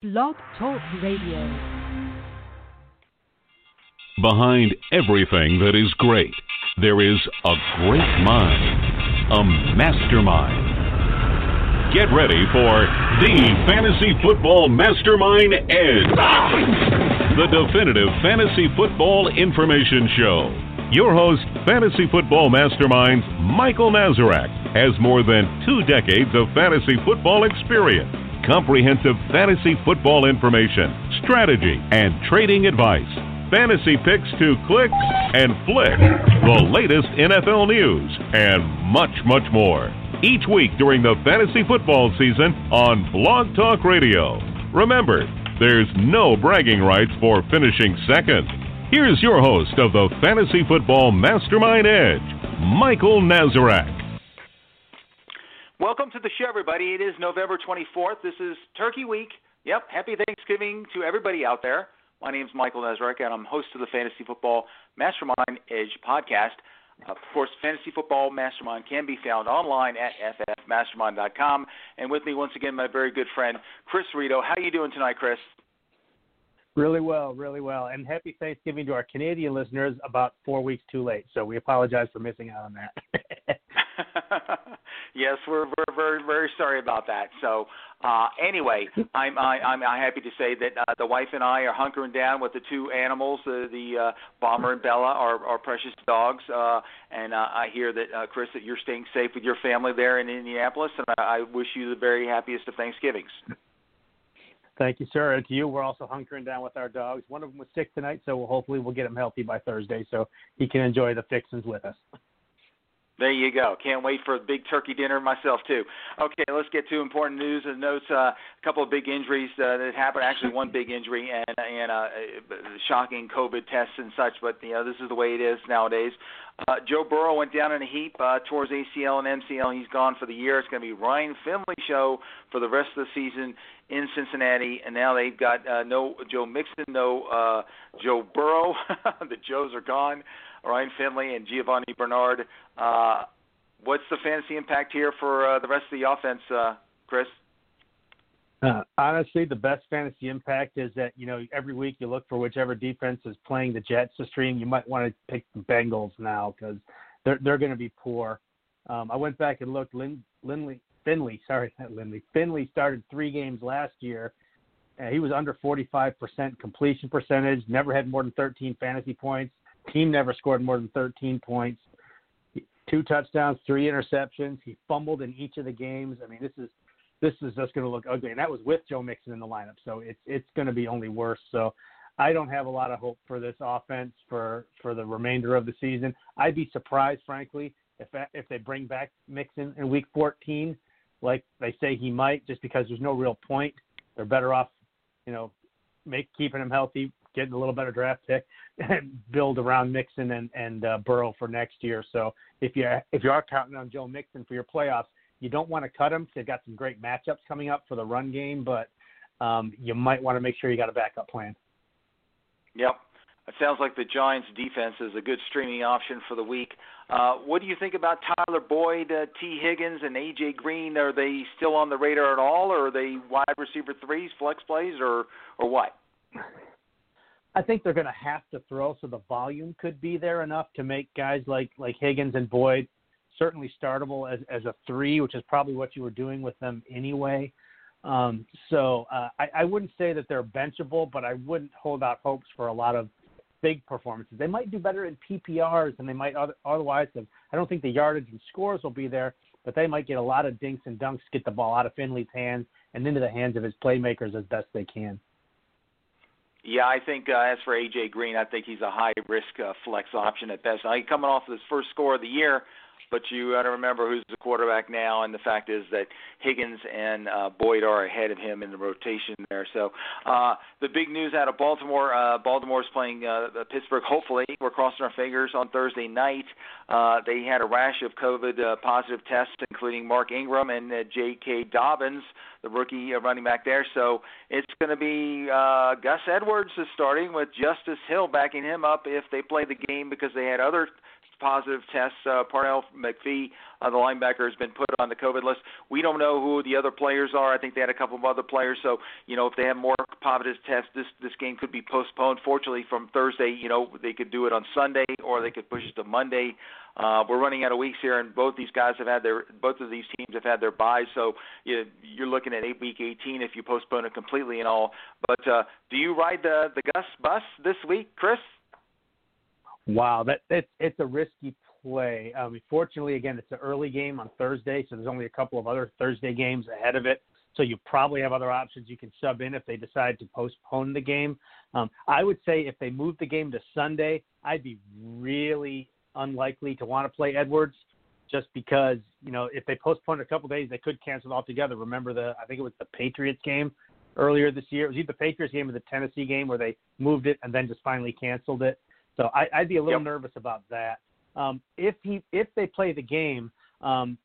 Blog Talk Radio. Behind everything that is great, there is a great mind, a mastermind. Get ready for the Fantasy Football Mastermind Edge, the definitive fantasy football information show. Your host, Fantasy Football Mastermind Michael Nazarek, has more than two decades of fantasy football experience comprehensive fantasy football information, strategy, and trading advice. Fantasy picks to click and flick, the latest NFL news, and much, much more. Each week during the fantasy football season on Blog Talk Radio. Remember, there's no bragging rights for finishing second. Here's your host of the Fantasy Football Mastermind Edge, Michael Nazarek. Welcome to the show, everybody. It is November 24th. This is Turkey Week. Yep, happy Thanksgiving to everybody out there. My name is Michael Nazarek, and I'm host of the Fantasy Football Mastermind Edge podcast. Of course, Fantasy Football Mastermind can be found online at ffmastermind.com. And with me, once again, my very good friend, Chris Rito. How are you doing tonight, Chris? Really well, really well. And happy Thanksgiving to our Canadian listeners about four weeks too late. So we apologize for missing out on that. yes, we're, we're very very sorry about that. So uh, anyway, I'm I, I'm I'm happy to say that uh, the wife and I are hunkering down with the two animals, uh, the uh, Bomber and Bella, our our precious dogs. Uh, and uh, I hear that uh, Chris, that you're staying safe with your family there in Indianapolis, and I, I wish you the very happiest of Thanksgivings. Thank you, sir. And to you, we're also hunkering down with our dogs. One of them was sick tonight, so we'll, hopefully we'll get him healthy by Thursday, so he can enjoy the fixins with us. There you go. Can't wait for a big turkey dinner myself too. Okay, let's get to important news and notes. Uh, a couple of big injuries uh, that happened. Actually, one big injury and and uh, shocking COVID tests and such. But you know, this is the way it is nowadays. Uh, Joe Burrow went down in a heap uh, towards ACL and MCL. He's gone for the year. It's going to be Ryan Finley show for the rest of the season in Cincinnati. And now they've got uh, no Joe Mixon, no uh, Joe Burrow. the Joes are gone. Ryan Finley and Giovani Bernard. Uh, what's the fantasy impact here for uh, the rest of the offense, uh, Chris? Uh, honestly, the best fantasy impact is that you know every week you look for whichever defense is playing the Jets to stream. You might want to pick the Bengals now because they're they're going to be poor. Um, I went back and looked. Lin, Lindley, Finley, sorry, not Lindley. Finley started three games last year. Uh, he was under 45% completion percentage. Never had more than 13 fantasy points. Team never scored more than 13 points. Two touchdowns, three interceptions. He fumbled in each of the games. I mean, this is this is just going to look ugly, and that was with Joe Mixon in the lineup. So it's it's going to be only worse. So I don't have a lot of hope for this offense for for the remainder of the season. I'd be surprised, frankly, if if they bring back Mixon in Week 14, like they say he might, just because there's no real point. They're better off, you know, make keeping him healthy, getting a little better draft pick, and build around Mixon and and uh, Burrow for next year. So if you if you are counting on Joe Mixon for your playoffs, you don't want to cut him. They've got some great matchups coming up for the run game, but um, you might want to make sure you got a backup plan. Yep. It sounds like the Giants' defense is a good streaming option for the week. Uh, what do you think about Tyler Boyd, uh, Tee Higgins, and AJ Green? Are they still on the radar at all, or are they wide receiver threes, flex plays, or or what? I think they're going to have to throw, so the volume could be there enough to make guys like like Higgins and Boyd certainly startable as as a three, which is probably what you were doing with them anyway. Um, so uh, I, I wouldn't say that they're benchable, but I wouldn't hold out hopes for a lot of big performances. They might do better in PPRs than they might other, otherwise have. I don't think the yardage and scores will be there, but they might get a lot of dinks and dunks, get the ball out of Finley's hands and into the hands of his playmakers as best they can. Yeah, I think uh, as for AJ Green, I think he's a high risk uh, flex option at best. I coming off of his first score of the year, but you got to remember who's the quarterback now, and the fact is that Higgins and uh, Boyd are ahead of him in the rotation there. So uh, the big news out of Baltimore: uh, Baltimore's playing uh, Pittsburgh. Hopefully, we're crossing our fingers on Thursday night. Uh, they had a rash of COVID uh, positive tests, including Mark Ingram and uh, J.K. Dobbins, the rookie uh, running back there. So it's going to be uh, Gus Edwards is starting with Justice Hill backing him up if they play the game because they had other positive tests. Uh, Pernell McPhee, uh, the linebacker, has been put on the COVID list. We don't know who the other players are. I think they had a couple of other players. So you know, if they have more positive tests, this this game could be postponed. Fortunately, from Thursday, you know, they could do it on Sunday or they could push it to Monday. Uh, we're running out of weeks here, and both these guys have had their both of these teams have had their buys, so you, you're looking at eight week 18 if you postpone it completely and all. But uh, do you ride the the Gus bus this week, Chris? Wow, that it's it's a risky play. Um, fortunately, again, it's an early game on Thursday, so there's only a couple of other Thursday games ahead of it. So you probably have other options you can sub in if they decide to postpone the game. Um, I would say if they move the game to Sunday, I'd be really unlikely to want to play Edwards just because, you know, if they postpone a couple days, they could cancel it altogether. Remember the, I think it was the Patriots game earlier this year. It was either the Patriots game or the Tennessee game where they moved it and then just finally canceled it. So I, I'd be a little yep. nervous about that. Um, if he, if they play the game, um,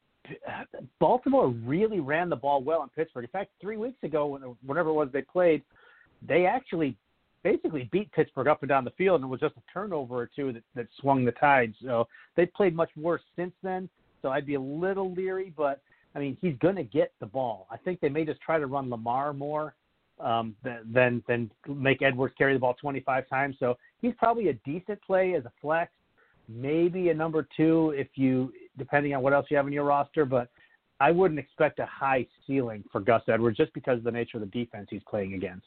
Baltimore really ran the ball well in Pittsburgh. In fact, three weeks ago, whenever it was they played, they actually basically beat Pittsburgh up and down the field, and it was just a turnover or two that, that swung the tide. So they played much worse since then. So I'd be a little leery, but I mean he's going to get the ball. I think they may just try to run Lamar more um, than than make Edwards carry the ball 25 times. So he's probably a decent play as a flex, maybe a number two if you depending on what else you have in your roster, but. I wouldn't expect a high ceiling for Gus Edwards just because of the nature of the defense he's playing against.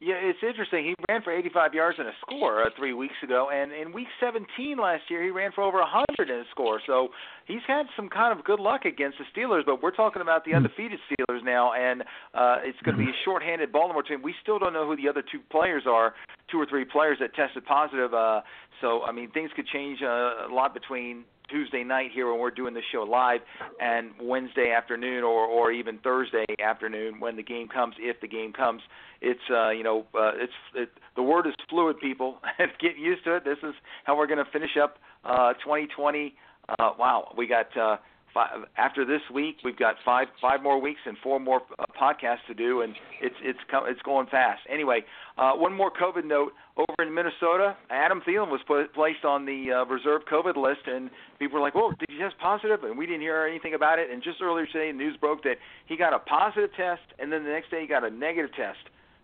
Yeah, it's interesting. He ran for 85 yards and a score uh, three weeks ago, and in week 17 last year, he ran for over 100 and a score. So he's had some kind of good luck against the Steelers. But we're talking about the hmm. undefeated Steelers now, and uh, it's going to be a shorthanded Baltimore team. We still don't know who the other two players are, two or three players that tested positive. Uh, so I mean, things could change uh, a lot between Tuesday night here when we're doing the show live, and Wednesday afternoon or or even Thursday afternoon when the game comes, if the game comes. It's uh, you know uh, it's it, the word is fluid, people. Get used to it. This is how we're going to finish up uh, 2020. Uh, wow, we got uh, five, after this week, we've got five five more weeks and four more uh, podcasts to do, and it's it's it's going fast. Anyway, uh, one more COVID note over in Minnesota. Adam Thielen was put, placed on the uh, reserve COVID list, and people were like, "Whoa, did he test positive?" And we didn't hear anything about it. And just earlier today, news broke that he got a positive test, and then the next day he got a negative test.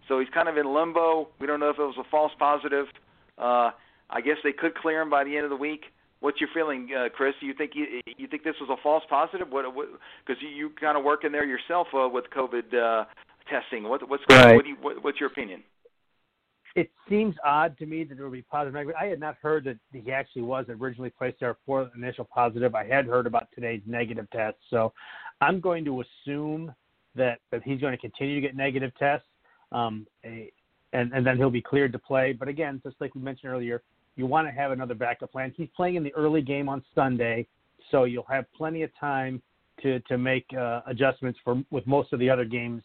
So he's kind of in limbo. We don't know if it was a false positive. Uh, I guess they could clear him by the end of the week. What's your feeling, uh, Chris? You think you, you think this was a false positive? What because you, you kind of work in there yourself uh, with COVID uh, testing. What, what's right. what, do you, what, what's your opinion? It seems odd to me that there would be positive. I had not heard that he actually was originally placed there for the initial positive. I had heard about today's negative test, so I'm going to assume that that he's going to continue to get negative tests, um, a, and and then he'll be cleared to play. But again, just like we mentioned earlier, you want to have another backup plan. He's playing in the early game on Sunday, so you'll have plenty of time to to make uh, adjustments for with most of the other games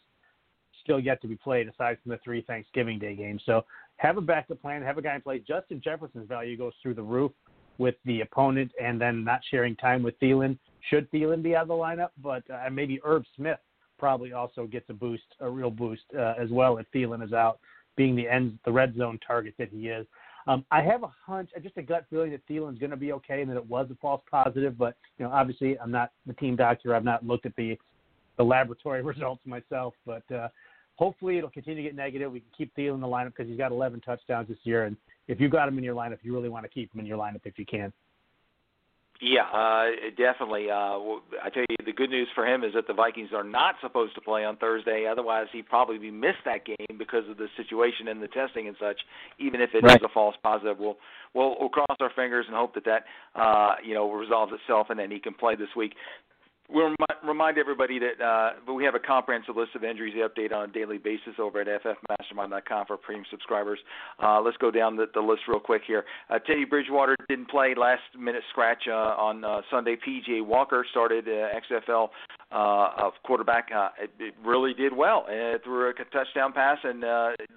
still yet to be played aside from the three Thanksgiving Day games. So have a backup plan, have a guy in play. Justin Jefferson's value goes through the roof with the opponent and then not sharing time with Thielen. Should Thielen be out of the lineup, but uh, maybe Irv Smith probably also gets a boost, a real boost uh, as well if Thielen is out, being the end, the red zone target that he is. Um, I have a hunch, just a gut feeling that Thielen's going to be okay and that it was a false positive. But you know, obviously, I'm not the team doctor. I've not looked at the the laboratory results myself. But uh, hopefully, it'll continue to get negative. We can keep Thielen in the lineup because he's got 11 touchdowns this year. And if you've got him in your lineup, you really want to keep him in your lineup if you can. Yeah, uh, definitely. Uh, I tell you, the good news for him is that the Vikings are not supposed to play on Thursday. Otherwise, he'd probably be missed that game because of the situation and the testing and such. Even if it right. is a false positive, we'll, we'll we'll cross our fingers and hope that that uh, you know resolves itself and then he can play this week. We'll remind everybody that uh, we have a comprehensive list of injuries update on a daily basis over at ffmastermind.com for premium subscribers. Uh, let's go down the, the, list real quick here. Uh, Teddy Bridgewater didn't play last minute scratch uh, on uh, Sunday. PJ Walker started uh, XFL of quarterback. It, it, really did well. Uh, threw a touchdown pass and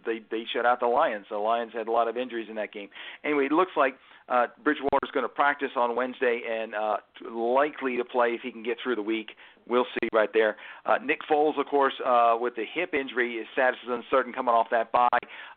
they they shut out the Lions. The Lions had a lot of injuries in that game. Anyway, it looks like uh, Bridgewater's going to practice on Wednesday and uh, likely to play if he can get through the week. We'll see right there. Uh, Nick Foles, of course, uh, with the hip injury, his status is uncertain coming off that bye.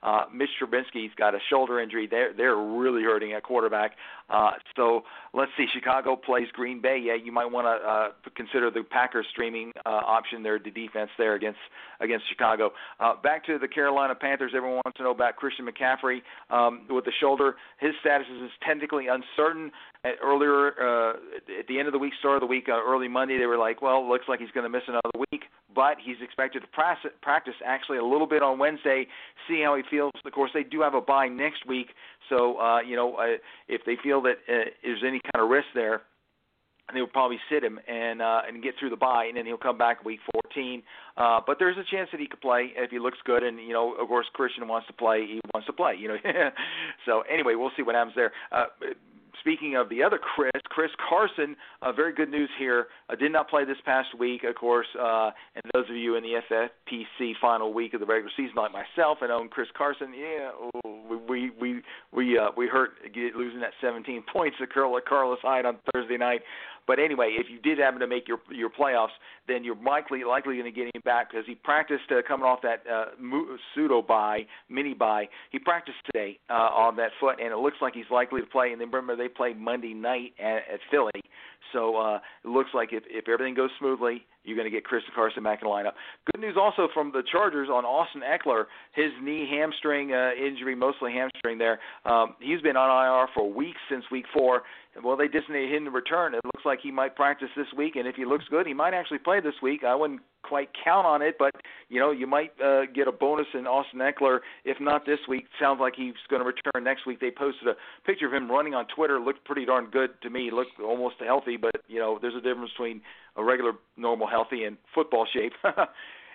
Uh, Mitch Trubisky's got a shoulder injury. They're they're really hurting at quarterback. Uh, so let's see. Chicago plays Green Bay. Yeah, you might want to uh, consider the Packers streaming uh, option there, the defense there against against Chicago. Uh, back to the Carolina Panthers. Everyone wants to know about Christian McCaffrey um, with the shoulder. His status is technically uncertain. At earlier uh, at the end of the week, start of the week, uh, early Monday, they were like, "Well, looks like he's going to miss another week." But he's expected to practice actually a little bit on Wednesday, see how he feels. Of course, they do have a bye next week, so uh, you know uh, if they feel that uh, there's any kind of risk there, they will probably sit him and uh, and get through the bye, and then he'll come back week 14. Uh, but there's a chance that he could play if he looks good, and you know, of course, Christian wants to play. He wants to play, you know. so anyway, we'll see what happens there. Uh, speaking of the other Chris, Chris Carson, uh, very good news here. Uh, did not play this past week, of course. Uh, and those of you in the FFPC final week of the regular season, like myself, and own Chris Carson, yeah, we we we uh, we hurt losing that 17 points to Carlos Hyde on Thursday night. But anyway, if you did happen to make your your playoffs, then you're likely likely going to get him back because he practiced uh, coming off that uh, pseudo bye, mini bye. He practiced today uh, on that foot, and it looks like he's likely to play. And then remember, they play Monday night at, at Philly, so uh, it looks like if if everything goes smoothly, you're going to get Chris Carson back in the lineup. Good news also from the Chargers on Austin Ekeler, his knee hamstring uh, injury, mostly hamstring there. Um, he's been on IR for weeks since week four. Well, they him to return. It looks like he might practice this week, and if he looks good, he might actually play this week. I wouldn't quite count on it, but you know, you might uh, get a bonus in Austin Ekeler. If not this week, sounds like he's going to return next week. They posted a picture of him running on Twitter. Looked pretty darn good to me. Looked almost healthy, but you know, there's a difference between a regular, normal, healthy, and football shape.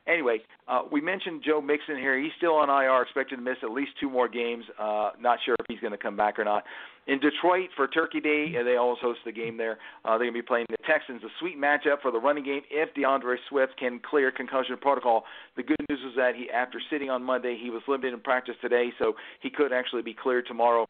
Anyway, uh, we mentioned Joe Mixon here. He's still on IR, expected to miss at least two more games. Uh, not sure if he's going to come back or not. In Detroit for Turkey Day, they always host the game there. Uh, they're going to be playing the Texans. A sweet matchup for the running game if D'Andre Swift can clear concussion protocol. The good news is that he, after sitting on Monday, he was limited in practice today, so he could actually be cleared tomorrow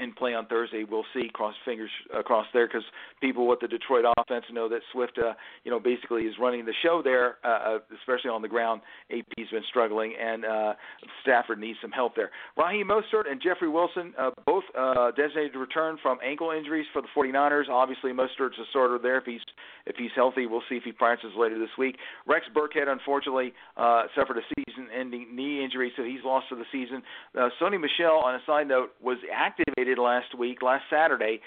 and play on Thursday. We'll see. Cross fingers across there because people with the Detroit offense know that Swift, uh, you know, basically is running the show there, uh, uh especially on the ground. AP's been struggling, and uh, Stafford needs some help there. Raheem Mostert and Jeffrey Wilson, uh, both uh, designated to return from ankle injuries for the 49ers. Obviously, Mostert's a starter there if he's if he's healthy. We'll see if he practices later this week. Rex Burkhead, unfortunately, uh, suffered a season-ending knee injury, so he's lost for the season. Uh, Sony Michel, on a side note, was activated last week, last Saturday.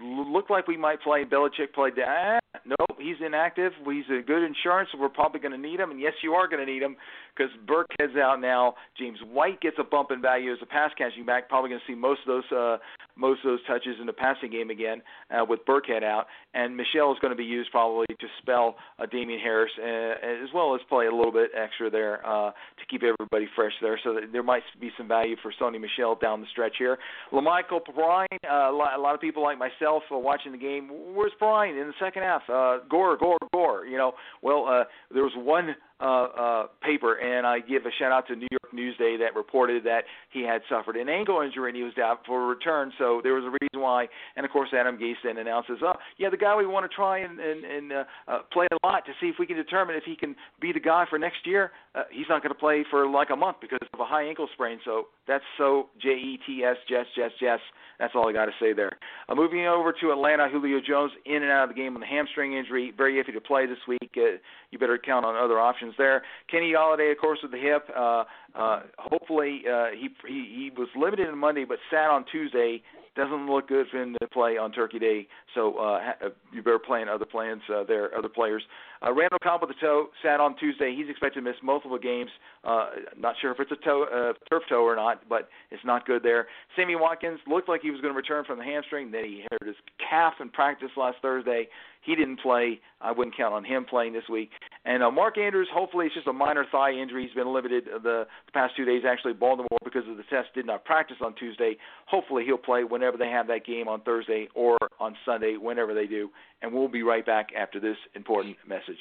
Looked like we might play. Belichick played. Ah, nope, he's inactive. He's a good insurance. We're probably going to need him. And yes, you are going to need him because Burkhead's out now. James White gets a bump in value as a pass catching back. Probably going to see most of those uh, most of those touches in the passing game again uh, with Burkhead out. And Michel is going to be used probably to spell uh, Damien Harris uh, as well as play a little bit extra there uh, to keep everybody fresh there. So there might be some value for Sony Michel down the stretch here. La'Mical Perine, uh, a lot of people like myself uh, watching the game. Where's Perine in the second half? Uh, gore, gore, gore. You know, well, uh, there was one uh, uh, paper, and I give a shout out to New York Newsday that reported that he had suffered an ankle injury and he was out for a return. So there was a reason why. And of course, Adam Gase then announces, "Oh, yeah, the guy we want to try and and, and uh, uh, play a lot to see if we can determine if he can be the guy for next year. Uh, he's not going to play for like a month because of a high ankle sprain. So that's so J E T S Jess Jess Jess. That's all I got to say there. Uh, moving over to Atlanta, Julio Jones in and out of the game with a hamstring injury. Very iffy to play this week. Uh, you better count on other options there. Kenny Golladay, of course, with the hip. Uh, uh, hopefully, uh, he, he he was limited on Monday, but sat on Tuesday doesn't look good for him to play on Turkey Day. So uh, uh, you better plan other plans uh, there, other players. Uh, Randall Cobb with the toe sat on Tuesday. He's expected to miss multiple games. Uh, not sure if it's a toe, uh, turf toe or not, but it's not good there. Sammy Watkins looked like he was going to return from the hamstring. Then he hurt his calf in practice last Thursday. He didn't play. I wouldn't count on him playing this week. And uh, Mark Andrews, hopefully it's just a minor thigh injury. He's been limited the, the past two days. Actually, Baltimore because of the test did not practice on Tuesday. Hopefully he'll play whenever they have that game on Thursday or on Sunday, whenever they do. And we'll be right back after this important message.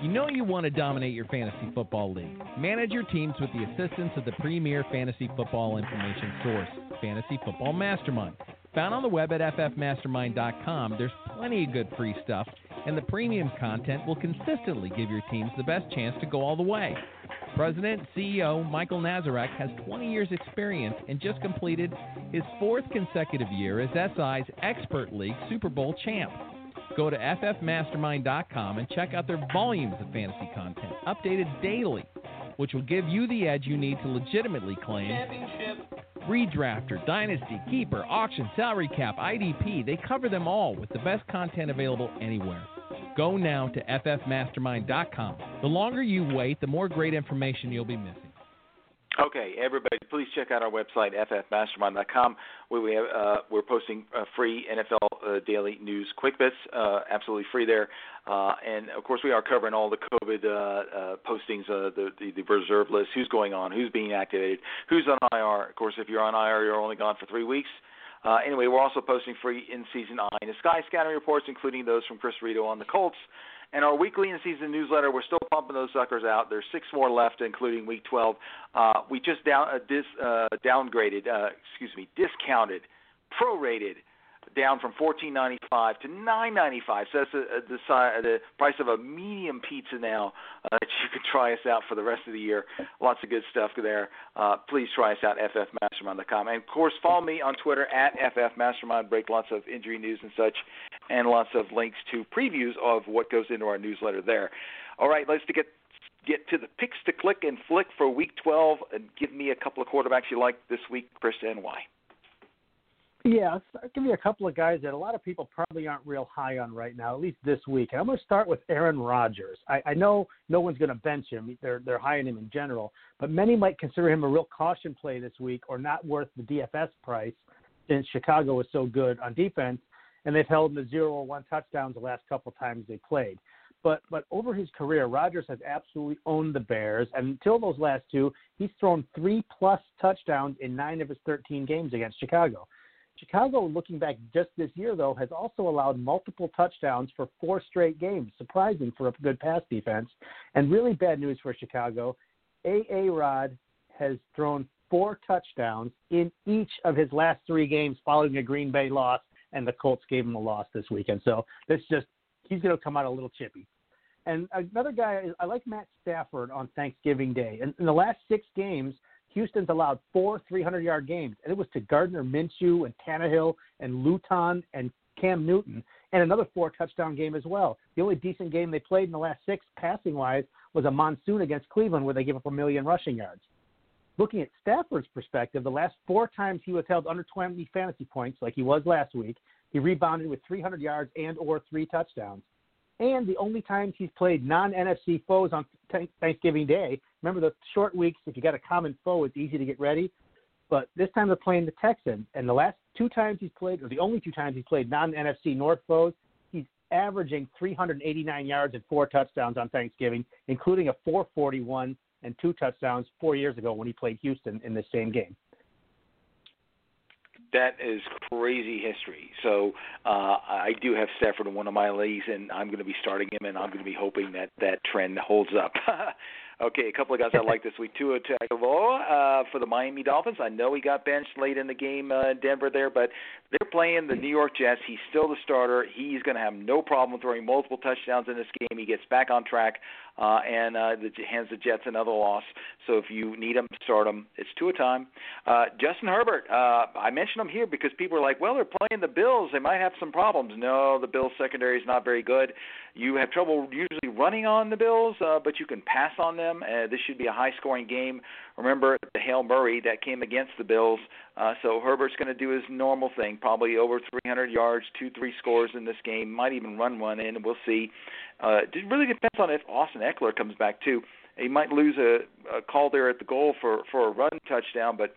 You know you want to dominate your fantasy football league. Manage your teams with the assistance of the premier fantasy football information source, Fantasy Football Mastermind. Found on the web at ffmastermind.com, there's plenty of good free stuff, and the premium content will consistently give your teams the best chance to go all the way. President CEO Michael Nazarek has 20 years' experience and just completed his fourth consecutive year as SI's Expert League Super Bowl champ. Go to ffmastermind.com and check out their volumes of fantasy content, updated daily, which will give you the edge you need to legitimately claim redrafter, dynasty, keeper, auction, salary cap, IDP. They cover them all with the best content available anywhere. Go now to ffmastermind.com. The longer you wait, the more great information you'll be missing. Okay, everybody, please check out our website ffmastermind.com we have uh, we're posting uh, free NFL uh, daily news quick bits, uh, absolutely free there, uh, and of course we are covering all the COVID uh, postings, the, the the reserve list, who's going on, who's being activated, who's on IR. Of course, if you're on IR, you're only gone for three weeks. Anyway, we're also posting free in-season eye and sky scanning reports, including those from Chris Rito on the Colts. And our weekly and season newsletter, we're still pumping those suckers out. There's six more left, including week 12. Uh, we just down uh, dis, uh, downgraded, uh, excuse me, discounted, prorated down from fourteen ninety five to nine ninety five. So that's a, the, the price of a medium pizza now uh, that you can try us out for the rest of the year. Lots of good stuff there. Uh, please try us out ffmastermind.com. And of course, follow me on Twitter at ffmastermind. Break lots of injury news and such, and lots of links to previews of what goes into our newsletter there. All right, let's get get to the picks to click and flick for Week 12, and give me a couple of quarterbacks you like this week, Chris, and why. Yeah, I'll give you a couple of guys that a lot of people probably aren't real high on right now, at least this week. And I'm going to start with Aaron Rodgers. I, I know no one's going to bench him; they're they're high on him in general, but many might consider him a real caution play this week, or not worth the DFS price, since Chicago is so good on defense, and they've held him to zero or one touchdowns the last couple times they played. But but over his career, Rodgers has absolutely owned the Bears, and until those last two, he's thrown three plus touchdowns in nine of his 13 games against Chicago. Chicago, looking back just this year, though, has also allowed multiple touchdowns for four straight games. Surprising for a good pass defense. And really bad news for Chicago. A.A. Rod has thrown four touchdowns in each of his last three games following a Green Bay loss, and the Colts gave him a loss this weekend. So this just he's going to come out a little chippy. And another guy, I like Matt Stafford on Thanksgiving Day. And in the last six games, Houston's allowed four 300 yard games, and it was to Gardner Minshew and Tannehill and Luton and Cam Newton, and another four touchdown game as well. The only decent game they played in the last six passing wise was a monsoon against Cleveland where they gave up a million rushing yards. Looking at Stafford's perspective, the last four times he was held under 20 fantasy points, like he was last week, he rebounded with 300 yards and or three touchdowns. And the only times he's played non-NFC foes on Thanksgiving Day, remember the short weeks, if you got a common foe, it's easy to get ready. But this time they're playing the Texans, and the last two times he's played, or the only two times he's played non-NFC North foes, he's averaging 389 yards and four touchdowns on Thanksgiving, including a 441 and two touchdowns four years ago when he played Houston in the same game that is crazy history. So uh, I do have Stafford in one of my leagues, and I'm going to be starting him, and I'm going to be hoping that that trend holds up. okay, a couple of guys I like this week. Tua Tagovailoa uh, for the Miami Dolphins. I know he got benched late in the game uh, in Denver there, but they're playing the New York Jets. He's still the starter. He's going to have no problem throwing multiple touchdowns in this game. He gets back on track uh, and uh, the, hands the Jets another loss. So if you need him, start him. It's two a time. Uh, Justin Herbert. Uh, I mentioned him here because people are like, well, they're playing the Bills. They might have some problems. No, the Bills secondary is not very good. You have trouble usually running on the Bills, uh, but you can pass on them. Uh, this should be a high-scoring game. Remember the Hail Murray that came against the Bills. Uh, so Herbert's going to do his normal thing, probably over 300 yards, two, three scores in this game. Might even run one in. We'll see. Uh, it really depends on if Austin Ekeler comes back too. He might lose a, a call there at the goal for for a run touchdown, but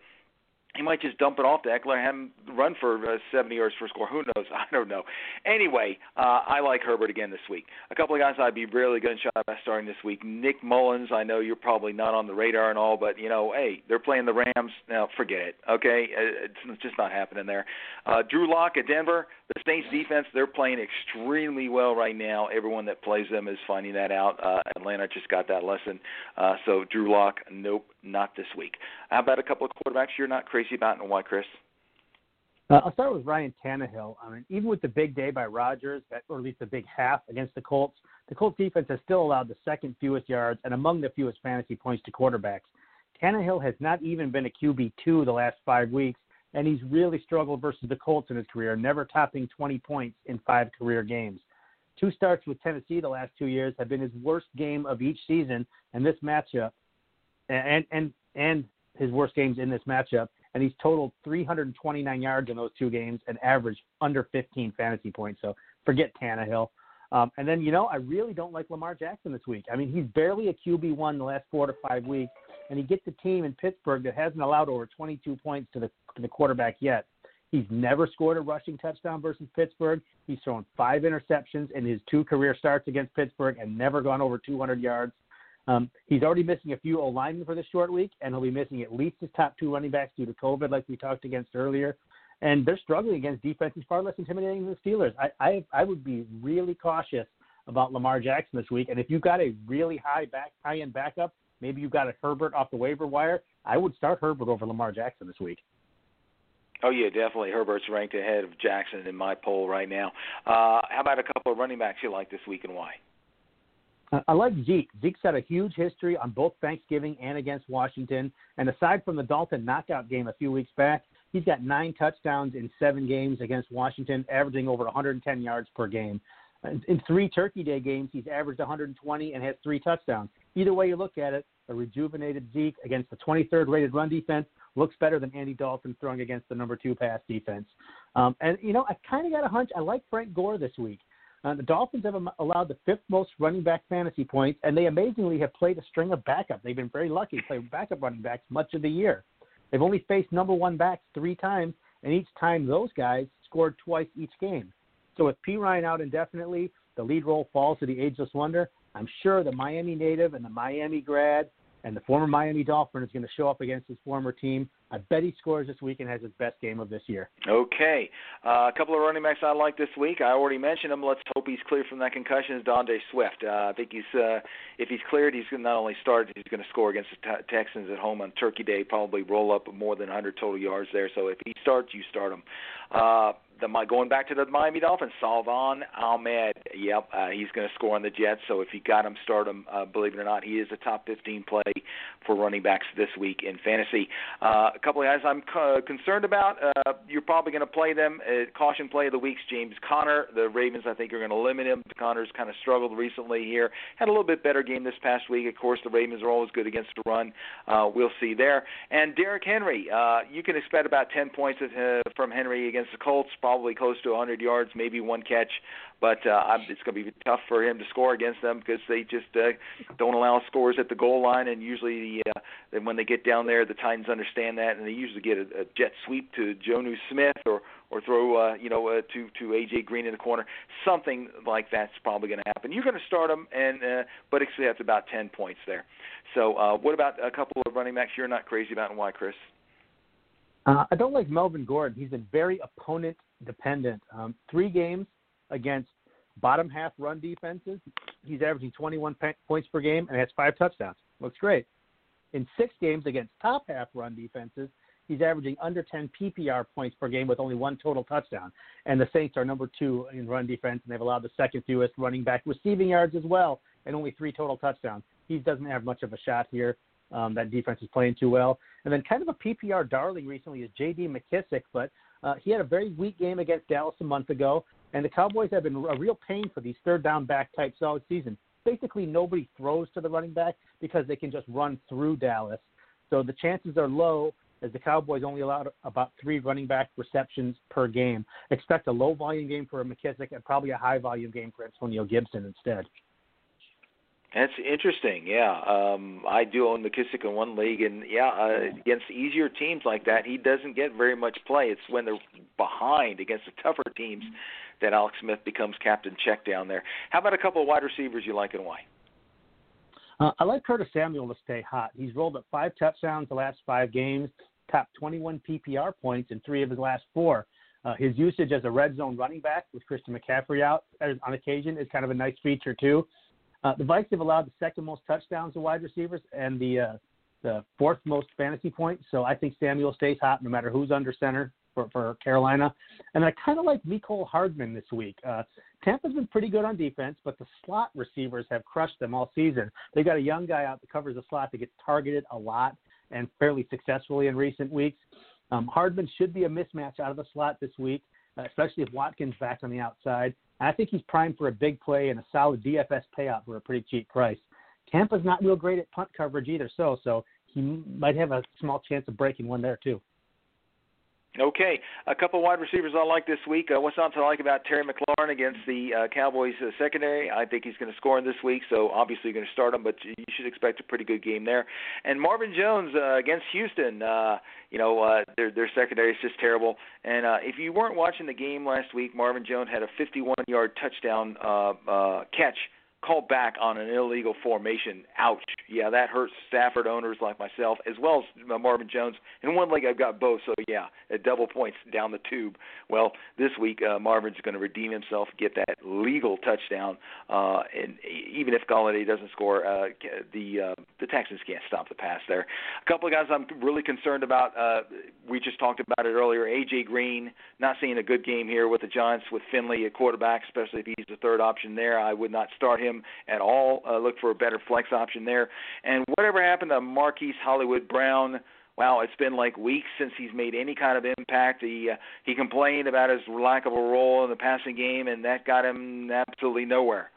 he might just dump it off to Ekeler and have him run for uh, 70 yards for a score. Who knows? I don't know. Anyway, uh, I like Herbert again this week. A couple of guys I'd be really good shot at starting this week. Nick Mullens, I know you're probably not on the radar and all, but you know, hey, they're playing the Rams. Now forget it. Okay, uh, it's just not happening there. Uh, Drew Lock at Denver. The Saints defense, they're playing extremely well right now. Everyone that plays them is finding that out. Uh, Atlanta just got that lesson. Uh, so Drew Lock, nope, not this week. How about a couple of quarterbacks you're not crazy about and why, Chris? Uh, I'll start with Ryan Tannehill. I mean, even with the big day by Rodgers, or at least the big half against the Colts, the Colts defense has still allowed the second fewest yards and among the fewest fantasy points to quarterbacks. Tannehill has not even been a QB two the last five weeks, and he's really struggled versus the Colts in his career, never topping 20 points in five career games. Two starts with Tennessee the last two years have been his worst game of each season, and this matchup, and and and his worst games in this matchup, and he's totaled 329 yards in those two games and averaged under 15 fantasy points. So forget Tannehill. Um, and then you know I really don't like Lamar Jackson this week. I mean he's barely a QB one the last four to five weeks, and he gets a team in Pittsburgh that hasn't allowed over 22 points to the to the quarterback yet. He's never scored a rushing touchdown versus Pittsburgh. He's thrown five interceptions in his two career starts against Pittsburgh and never gone over 200 yards. Um, he's already missing a few O linemen for this short week, and he'll be missing at least his top two running backs due to COVID, like we talked against earlier. And they're struggling against defenses far less intimidating than the Steelers. I, I I would be really cautious about Lamar Jackson this week. And if you've got a really high back high end backup, maybe you've got a Herbert off the waiver wire. I would start Herbert over Lamar Jackson this week. Oh yeah, definitely. Herbert's ranked ahead of Jackson in my poll right now. Uh, how about a couple of running backs you like this week and why? I like Zeke. Zeke's got a huge history on both Thanksgiving and against Washington. And aside from the Dalton knockout game a few weeks back, he's got nine touchdowns in seven games against Washington, averaging over 110 yards per game. In three Turkey Day games, he's averaged 120 and has three touchdowns. Either way you look at it, a rejuvenated Zeke against the 23rd rated run defense looks better than Andy Dalton throwing against the number two pass defense. Um, and, you know, I kind of got a hunch. I like Frank Gore this week. Uh, the Dolphins have allowed the fifth most running back fantasy points, and they amazingly have played a string of backup. They've been very lucky to play backup running backs much of the year. They've only faced number one backs three times, and each time those guys scored twice each game. So with Perine out indefinitely, the lead role falls to the ageless wonder. I'm sure the Miami native and the Miami grad and the former Miami Dolphin is going to show up against his former team. I bet he scores this week and has his best game of this year. Okay. Uh, a couple of running backs I like this week. I already mentioned him. Let's hope he's clear from that concussion. Is D'Andre Swift? Uh, I think he's uh, if he's cleared, he's going to not only start, he's going to score against the t- Texans at home on Turkey Day. Probably roll up more than 100 total yards there. So if he starts, you start him. Uh, the my going back to the Miami Dolphins, Salvon Ahmed. Yep, uh, he's going to score on the Jets. So if you got him, start him. Uh, believe it or not, he is a top 15 play for running backs this week in fantasy. Uh, a couple of guys I'm uh, concerned about. Uh, you're probably going to play them. Uh, caution play of the week's James Conner. The Ravens, I think, are going to limit him. Conner's kind of struggled recently here. Had a little bit better game this past week. Of course, the Ravens are always good against the run. Uh, we'll see there. And Derrick Henry, uh, you can expect about 10 points of, uh, from Henry against the Colts. Probably close to 100 yards, maybe one catch but uh, it's going to be tough for him to score against them because they just uh, don't allow scores at the goal line, and usually the, uh, then when they get down there, the Titans understand that, and they usually get a, a jet sweep to Jonnu Smith or or throw uh, you know uh, to to AJ Green in the corner. Something like that's probably going to happen. You're going to start them, and uh, but it's about 10 points there. So uh, what about a couple of running backs you're not crazy about, and why, Chris? Uh, I don't like Melvin Gordon. He's been very opponent dependent. Um, three games against bottom half run defenses, he's averaging 21 points per game and has five touchdowns. Looks great. In six games against top half run defenses, he's averaging under 10 PPR points per game with only one total touchdown. And the Saints are number two in run defense, and they've allowed the second fewest running back receiving yards as well, and only three total touchdowns. He doesn't have much of a shot here. Um, that defense is playing too well. And then kind of a PPR darling recently is J.D. McKissic, but uh, he had a very weak game against Dallas a month ago, and the Cowboys have been a real pain for these third down back types all season. Basically, nobody throws to the running back because they can just run through Dallas. So the chances are low as the Cowboys only allowed about three running back receptions per game. Expect a low volume game for a McKissic and probably a high volume game for Antonio Gibson instead. That's interesting. Yeah, um, I do own McKissic in one league, and yeah, uh, against easier teams like that, he doesn't get very much play. It's when they're behind against the tougher teams that Alex Smith becomes captain check down there. How about a couple of wide receivers you like and why? Uh, I like Curtis Samuel to stay hot. He's rolled up five touchdowns the last five games, top 21 PPR points in three of his last four. Uh, his usage as a red zone running back with Christian McCaffrey out on occasion is kind of a nice feature too. Uh, the Vikes have allowed the second most touchdowns to wide receivers and the uh, the fourth most fantasy points. So I think Samuel stays hot no matter who's under center for, for Carolina. And I kind of like Mecole Hardman this week. Uh, Tampa's been pretty good on defense, but the slot receivers have crushed them all season. They got a young guy out that covers the slot that gets targeted a lot and fairly successfully in recent weeks. Um, Hardman should be a mismatch out of the slot this week, Uh, especially if Watkins back on the outside. And I think he's primed for a big play and a solid DFS payout for a pretty cheap price. Tampa's not real great at punt coverage either, so so he might have a small chance of breaking one there too. Okay, a couple wide receivers I like this week. Uh, what's not to like about Terry McLaurin against the uh, Cowboys uh, secondary? I think he's going to score in this week, so obviously you're going to start him, but you should expect a pretty good game there. And Marvin Jones uh, against Houston, uh, you know uh, their their secondary is just terrible. And uh, if you weren't watching the game last week, Marvin Jones had a 51-yard touchdown uh, uh, catch called back on an illegal formation. Ouch. Yeah, that hurts Stafford owners like myself, as well as Marvin Jones. In one league, I've got both, so yeah, at double points down the tube. Well, this week, uh, Marvin's going to redeem himself, get that legal touchdown, uh, and even if Golladay doesn't score, uh, the uh, the Texans can't stop the pass there. A couple of guys I'm really concerned about. Uh, we just talked about it earlier. AJ Green not seeing a good game here with the Giants with Finley at quarterback, especially if he's the third option there. I would not start him at all. Uh, look for a better flex option there. And whatever happened to Marquise Hollywood Brown? Wow, it's been like weeks since he's made any kind of impact. He uh, he complained about his lack of a role in the passing game, and that got him absolutely nowhere.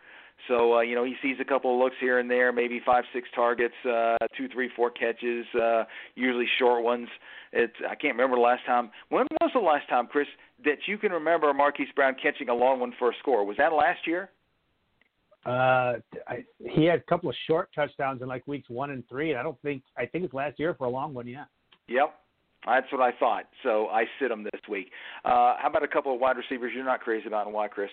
So uh, you know he sees a couple of looks here and there, maybe five, six targets, uh, two, three, four catches, uh, usually short ones. It's I can't remember the last time. When was the last time, Chris, that you can remember Marquise Brown catching a long one for a score? Was that last year? Uh, I, he had a couple of short touchdowns in like weeks one and three. And I don't think I think it's last year for a long one. Yeah. Yep. That's what I thought. So I sit him this week. Uh, how about a couple of wide receivers you're not crazy about and why, Chris?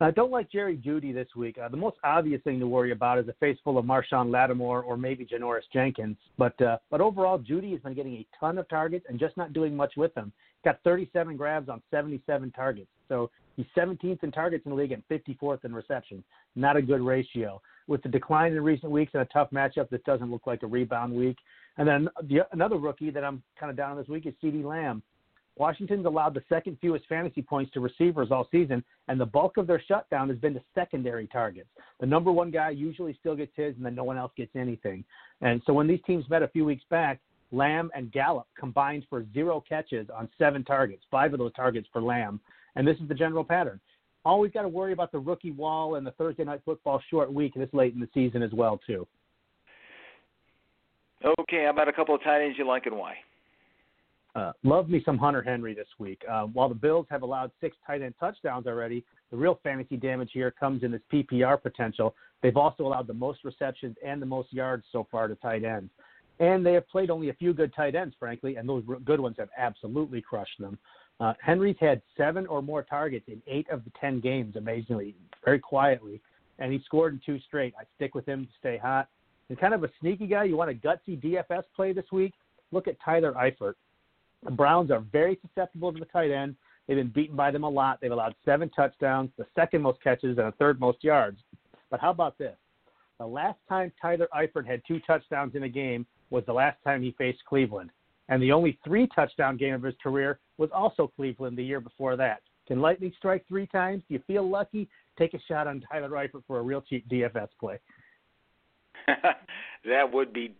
I don't like Jerry Jeudy this week. Uh, the most obvious thing to worry about is a face full of Marshon Lattimore or maybe Janoris Jenkins. But uh, but overall, Judy has been getting a ton of targets and just not doing much with them. Got 37 grabs on 77 targets. So He's 17th in targets in the league and 54th in reception. Not a good ratio. With the decline in recent weeks and a tough matchup, this doesn't look like a rebound week. And then the, another rookie that I'm kind of down on this week is CeeDee Lamb. Washington's allowed the second fewest fantasy points to receivers all season, and the bulk of their shutdown has been to secondary targets. The number one guy usually still gets his, and then no one else gets anything. And so when these teams met a few weeks back, Lamb and Gallup combined for zero catches on seven targets, five of those targets for Lamb. And this is the general pattern. Always got to worry about the rookie wall and the Thursday night football short week this late in the season as well too. Okay, how about a couple of tight ends you like and why? Uh, love me some Hunter Henry this week. Uh, while the Bills have allowed six tight end touchdowns already, the real fantasy damage here comes in this PPR potential. They've also allowed the most receptions and the most yards so far to tight ends. And they have played only a few good tight ends, frankly, and those good ones have absolutely crushed them. Uh, Henry's had seven or more targets in eight of the ten games, amazingly, very quietly, and he scored in two straight. I stick with him to stay hot. And kind of a sneaky guy, you want a gutsy DFS play this week? Look at Tyler Eifert. The Browns are very susceptible to the tight end. They've been beaten by them a lot. They've allowed seven touchdowns, the second most catches, and the third most yards. But how about this? The last time Tyler Eifert had two touchdowns in a game was the last time he faced Cleveland. And the only three touchdown game of his career was also Cleveland the year before that. Can lightning strike three times? Do you feel lucky? Take a shot on Tyler Eifert for a real cheap DFS play. that would be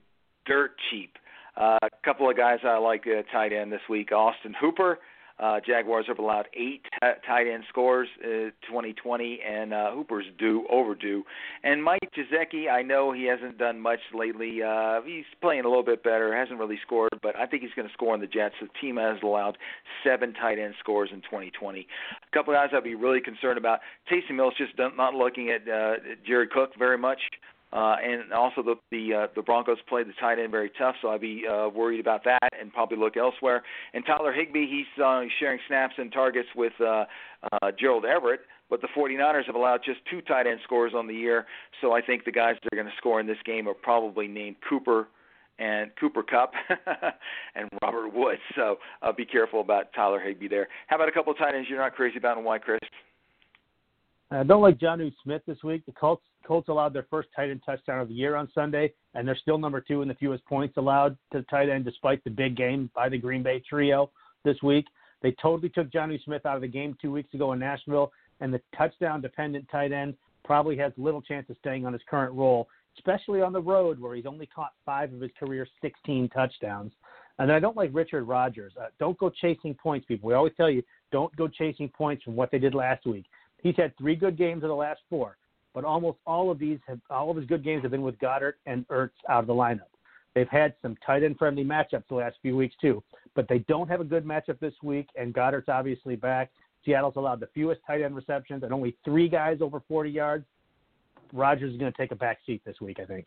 dirt cheap. Uh, a couple of guys I like uh, tight end this week. Austin Hooper uh, Jaguars have allowed eight t- tight end scores uh, 2020, and uh, Hooper's due overdue. And Mike Gesicki, I know he hasn't done much lately. Uh, he's playing a little bit better. Hasn't really scored, but I think he's going to score on the Jets. The team has allowed seven tight end scores in 2020. A couple guys I'd be really concerned about. Taysom Hill just not looking at uh, Jared Cook very much. Uh, and also the the uh, the Broncos play the tight end very tough, so I'd be uh, worried about that and probably look elsewhere. And Tyler Higbee, he's uh, sharing snaps and targets with uh, uh, Gerald Everett, but the 49ers have allowed just two tight end scores on the year, so I think the guys that are going to score in this game are probably named Cooper and Cooper Kupp and Robert Woods. So uh, be careful about Tyler Higbee there. How about a couple of tight ends you're not crazy about and why, Chris? I don't like Jonnu Smith this week. The Colts Colts allowed their first tight end touchdown of the year on Sunday, and they're still number two in the fewest points allowed to tight end, despite the big game by the Green Bay trio this week. They totally took Jonnu Smith out of the game two weeks ago in Nashville, and the touchdown dependent tight end probably has little chance of staying on his current role, especially on the road where he's only caught five of his career 16 touchdowns. And I don't like Richard Rodgers. Uh, don't go chasing points, people. We always tell you don't go chasing points from what they did last week. He's had three good games in the last four, but almost all of these have all of his good games have been with Goedert and Ertz out of the lineup. They've had some tight end friendly matchups the last few weeks too, but they don't have a good matchup this week. And Goedert's obviously back. Seattle's allowed the fewest tight end receptions and only three guys over 40 yards. Rodgers is going to take a back seat this week, I think.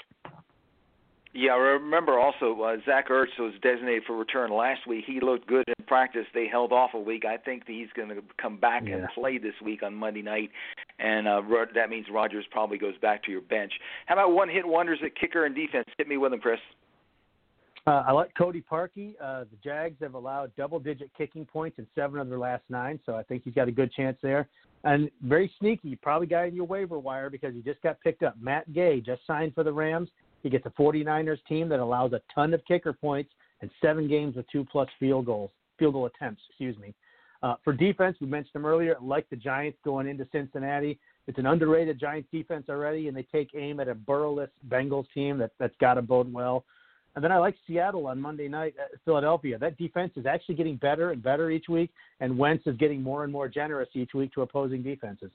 Yeah, remember also uh, Zach Ertz was designated for return last week. He looked good practice. They held off a week. I think he's going to come back yeah. and play this week on Monday night, and uh, that means Rodgers probably goes back to your bench. How about one hit wonders at kicker and defense? Hit me with them, Chris. Uh, I like Cody Parkey. Uh, the Jags have allowed double-digit kicking points in seven of their last nine, so I think he's got a good chance there. And very sneaky, probably got in your waiver wire because he just got picked up. Matt Gay just signed for the Rams. He gets a 49ers team that allows a ton of kicker points and seven games with two-plus field goals, field goal attempts. Excuse me. Uh, for defense, we mentioned them earlier. Like the Giants going into Cincinnati, it's an underrated Giants defense already, and they take aim at a burrowless Bengals team that that's got to bode well. And then I like Seattle on Monday night at Philadelphia. That defense is actually getting better and better each week, and Wentz is getting more and more generous each week to opposing defenses.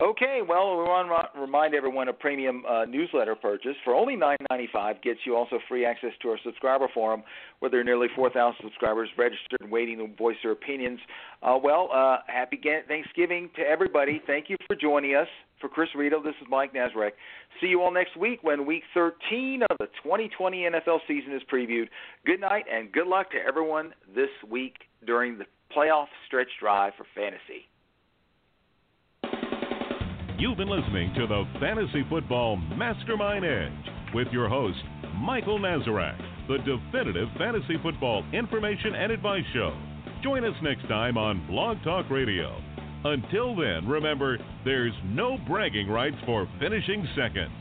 Okay, well, we want to remind everyone a premium uh, newsletter purchase for only $9.95 gets you also free access to our subscriber forum, where there are nearly 4,000 subscribers registered and waiting to voice their opinions. Uh, well, uh, happy Thanksgiving to everybody. Thank you for joining us. For Chris Rito, this is Mike Nazarek. See you all next week when Week 13 of the 2020 NFL season is previewed. Good night and good luck to everyone this week during the playoff stretch drive for fantasy. You've been listening to the Fantasy Football Mastermind Edge with your host, Michael Nazarek, the definitive fantasy football information and advice show. Join us next time on Blog Talk Radio. Until then, remember, there's no bragging rights for finishing second.